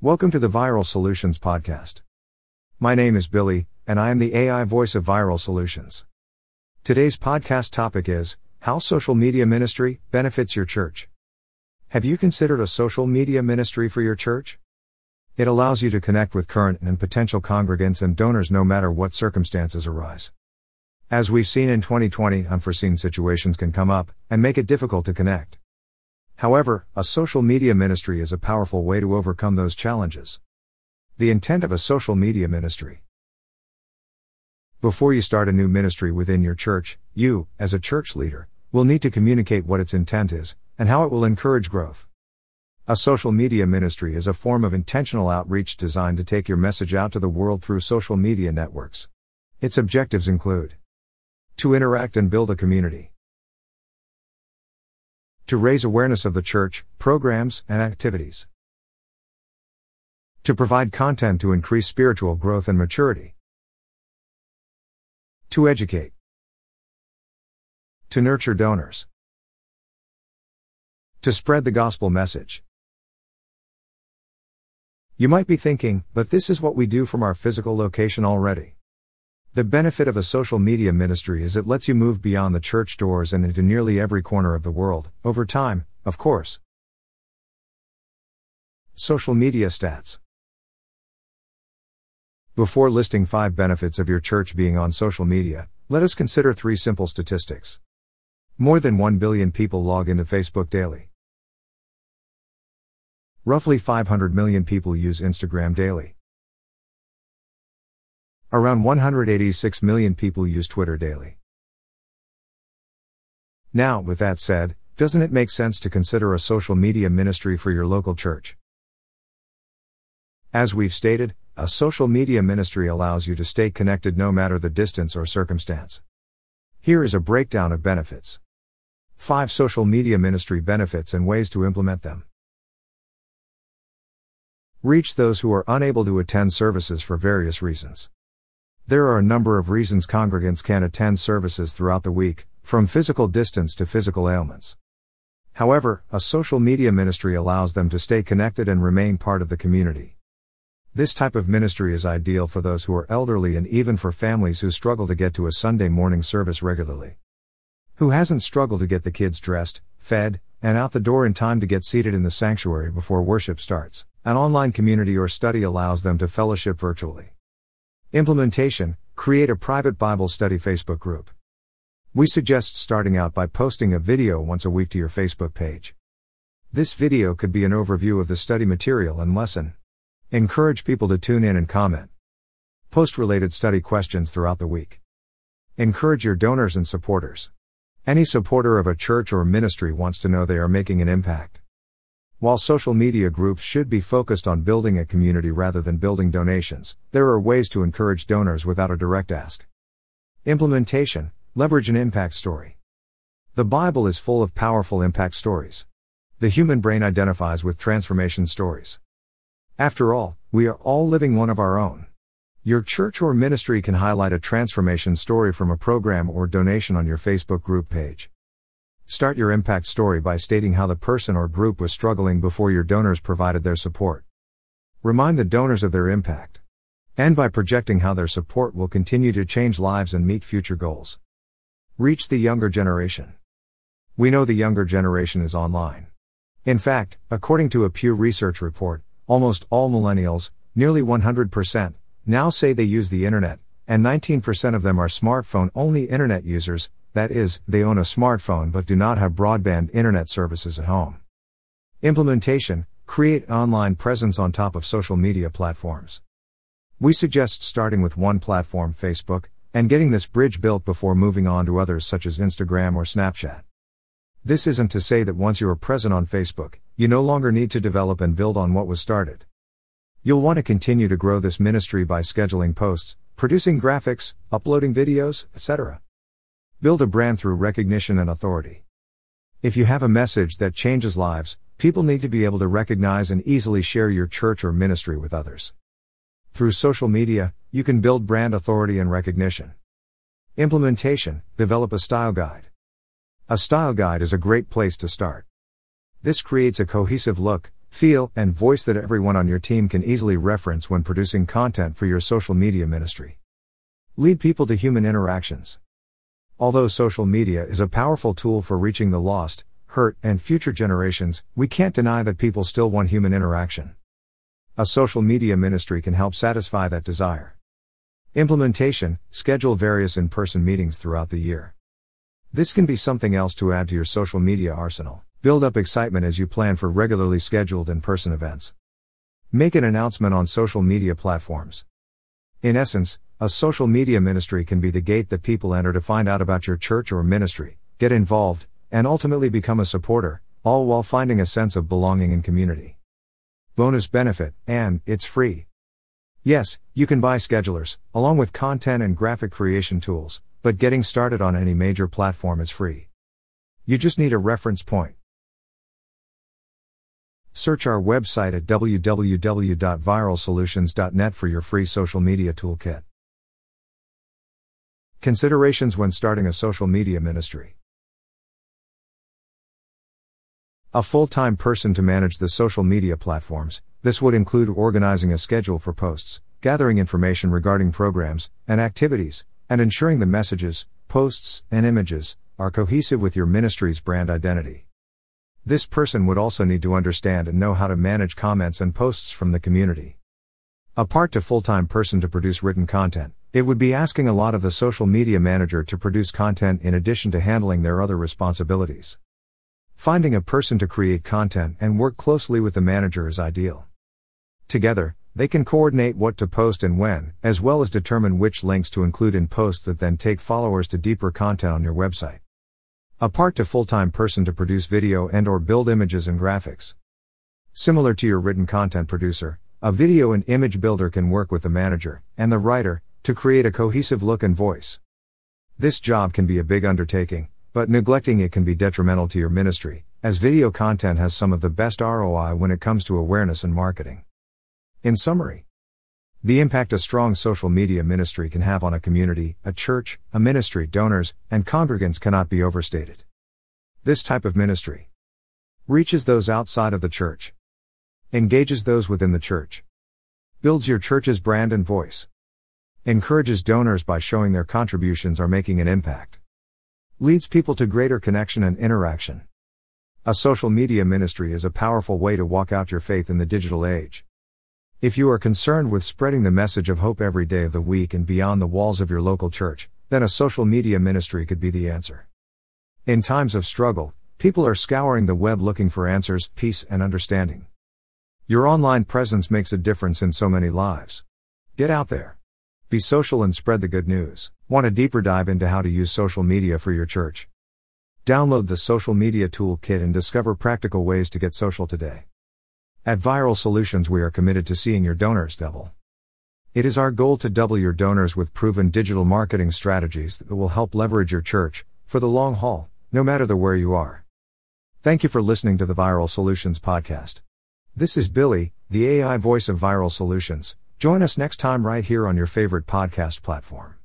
Welcome to the Viral Solutions Podcast. My name is Billy, and I am the AI voice of Viral Solutions. Today's podcast topic is How Social Media Ministry Benefits Your Church. Have you considered a social media ministry for your church? It allows you to connect with current and potential congregants and donors no matter what circumstances arise. As we've seen in 2020, unforeseen situations can come up and make it difficult to connect. However, a social media ministry is a powerful way to overcome those challenges. The intent of a social media ministry. Before you start a new ministry within your church, you, as a church leader, will need to communicate what its intent is and how it will encourage growth. A social media ministry is a form of intentional outreach designed to take your message out to the world through social media networks. Its objectives include to interact and build a community to raise awareness of the church, programs, and activities. To provide content to increase spiritual growth and maturity. To educate. To nurture donors. To spread the gospel message. You might be thinking, but this is what we do from our physical location already. The benefit of a social media ministry is it lets you move beyond the church doors and into nearly every corner of the world, over time, of course. Social media stats. Before listing five benefits of your church being on social media, let us consider three simple statistics. More than 1 billion people log into Facebook daily. Roughly 500 million people use Instagram daily. Around 186 million people use Twitter daily. Now, with that said, doesn't it make sense to consider a social media ministry for your local church? As we've stated, a social media ministry allows you to stay connected no matter the distance or circumstance. Here is a breakdown of benefits. 5 social media ministry benefits and ways to implement them. Reach those who are unable to attend services for various reasons. There are a number of reasons congregants can attend services throughout the week, from physical distance to physical ailments. However, a social media ministry allows them to stay connected and remain part of the community. This type of ministry is ideal for those who are elderly and even for families who struggle to get to a Sunday morning service regularly. Who hasn't struggled to get the kids dressed, fed, and out the door in time to get seated in the sanctuary before worship starts? An online community or study allows them to fellowship virtually. Implementation Create a private Bible study Facebook group. We suggest starting out by posting a video once a week to your Facebook page. This video could be an overview of the study material and lesson. Encourage people to tune in and comment. Post related study questions throughout the week. Encourage your donors and supporters. Any supporter of a church or ministry wants to know they are making an impact. While social media groups should be focused on building a community rather than building donations, there are ways to encourage donors without a direct ask. Implementation Leverage an impact story. The Bible is full of powerful impact stories. The human brain identifies with transformation stories. After all, we are all living one of our own. Your church or ministry can highlight a transformation story from a program or donation on your Facebook group page. Start your impact story by stating how the person or group was struggling before your donors provided their support. Remind the donors of their impact. And by projecting how their support will continue to change lives and meet future goals. Reach the younger generation. We know the younger generation is online. In fact, according to a Pew Research report, almost all millennials, nearly 100%, now say they use the internet, and 19% of them are smartphone only internet users, that is, they own a smartphone but do not have broadband internet services at home. Implementation Create online presence on top of social media platforms. We suggest starting with one platform, Facebook, and getting this bridge built before moving on to others such as Instagram or Snapchat. This isn't to say that once you are present on Facebook, you no longer need to develop and build on what was started. You'll want to continue to grow this ministry by scheduling posts, producing graphics, uploading videos, etc. Build a brand through recognition and authority. If you have a message that changes lives, people need to be able to recognize and easily share your church or ministry with others. Through social media, you can build brand authority and recognition. Implementation Develop a style guide. A style guide is a great place to start. This creates a cohesive look, feel, and voice that everyone on your team can easily reference when producing content for your social media ministry. Lead people to human interactions. Although social media is a powerful tool for reaching the lost, hurt, and future generations, we can't deny that people still want human interaction. A social media ministry can help satisfy that desire. Implementation Schedule various in person meetings throughout the year. This can be something else to add to your social media arsenal. Build up excitement as you plan for regularly scheduled in person events. Make an announcement on social media platforms. In essence, a social media ministry can be the gate that people enter to find out about your church or ministry, get involved, and ultimately become a supporter, all while finding a sense of belonging and community. Bonus benefit, and it's free. Yes, you can buy schedulers, along with content and graphic creation tools, but getting started on any major platform is free. You just need a reference point. Search our website at www.viralsolutions.net for your free social media toolkit. Considerations when starting a social media ministry. A full time person to manage the social media platforms, this would include organizing a schedule for posts, gathering information regarding programs and activities, and ensuring the messages, posts, and images are cohesive with your ministry's brand identity. This person would also need to understand and know how to manage comments and posts from the community. Apart to full time person to produce written content, it would be asking a lot of the social media manager to produce content in addition to handling their other responsibilities. Finding a person to create content and work closely with the manager is ideal. Together, they can coordinate what to post and when, as well as determine which links to include in posts that then take followers to deeper content on your website. A part to full-time person to produce video and or build images and graphics. Similar to your written content producer, a video and image builder can work with the manager and the writer to create a cohesive look and voice. This job can be a big undertaking, but neglecting it can be detrimental to your ministry, as video content has some of the best ROI when it comes to awareness and marketing. In summary, the impact a strong social media ministry can have on a community, a church, a ministry, donors, and congregants cannot be overstated. This type of ministry reaches those outside of the church, engages those within the church, builds your church's brand and voice, encourages donors by showing their contributions are making an impact leads people to greater connection and interaction. A social media ministry is a powerful way to walk out your faith in the digital age. If you are concerned with spreading the message of hope every day of the week and beyond the walls of your local church, then a social media ministry could be the answer. In times of struggle, people are scouring the web looking for answers, peace, and understanding. Your online presence makes a difference in so many lives. Get out there. Be social and spread the good news. Want a deeper dive into how to use social media for your church? Download the Social Media Toolkit and discover practical ways to get social today. At Viral Solutions, we are committed to seeing your donors double. It is our goal to double your donors with proven digital marketing strategies that will help leverage your church for the long haul, no matter the where you are. Thank you for listening to the Viral Solutions podcast. This is Billy, the AI voice of Viral Solutions. Join us next time right here on your favorite podcast platform.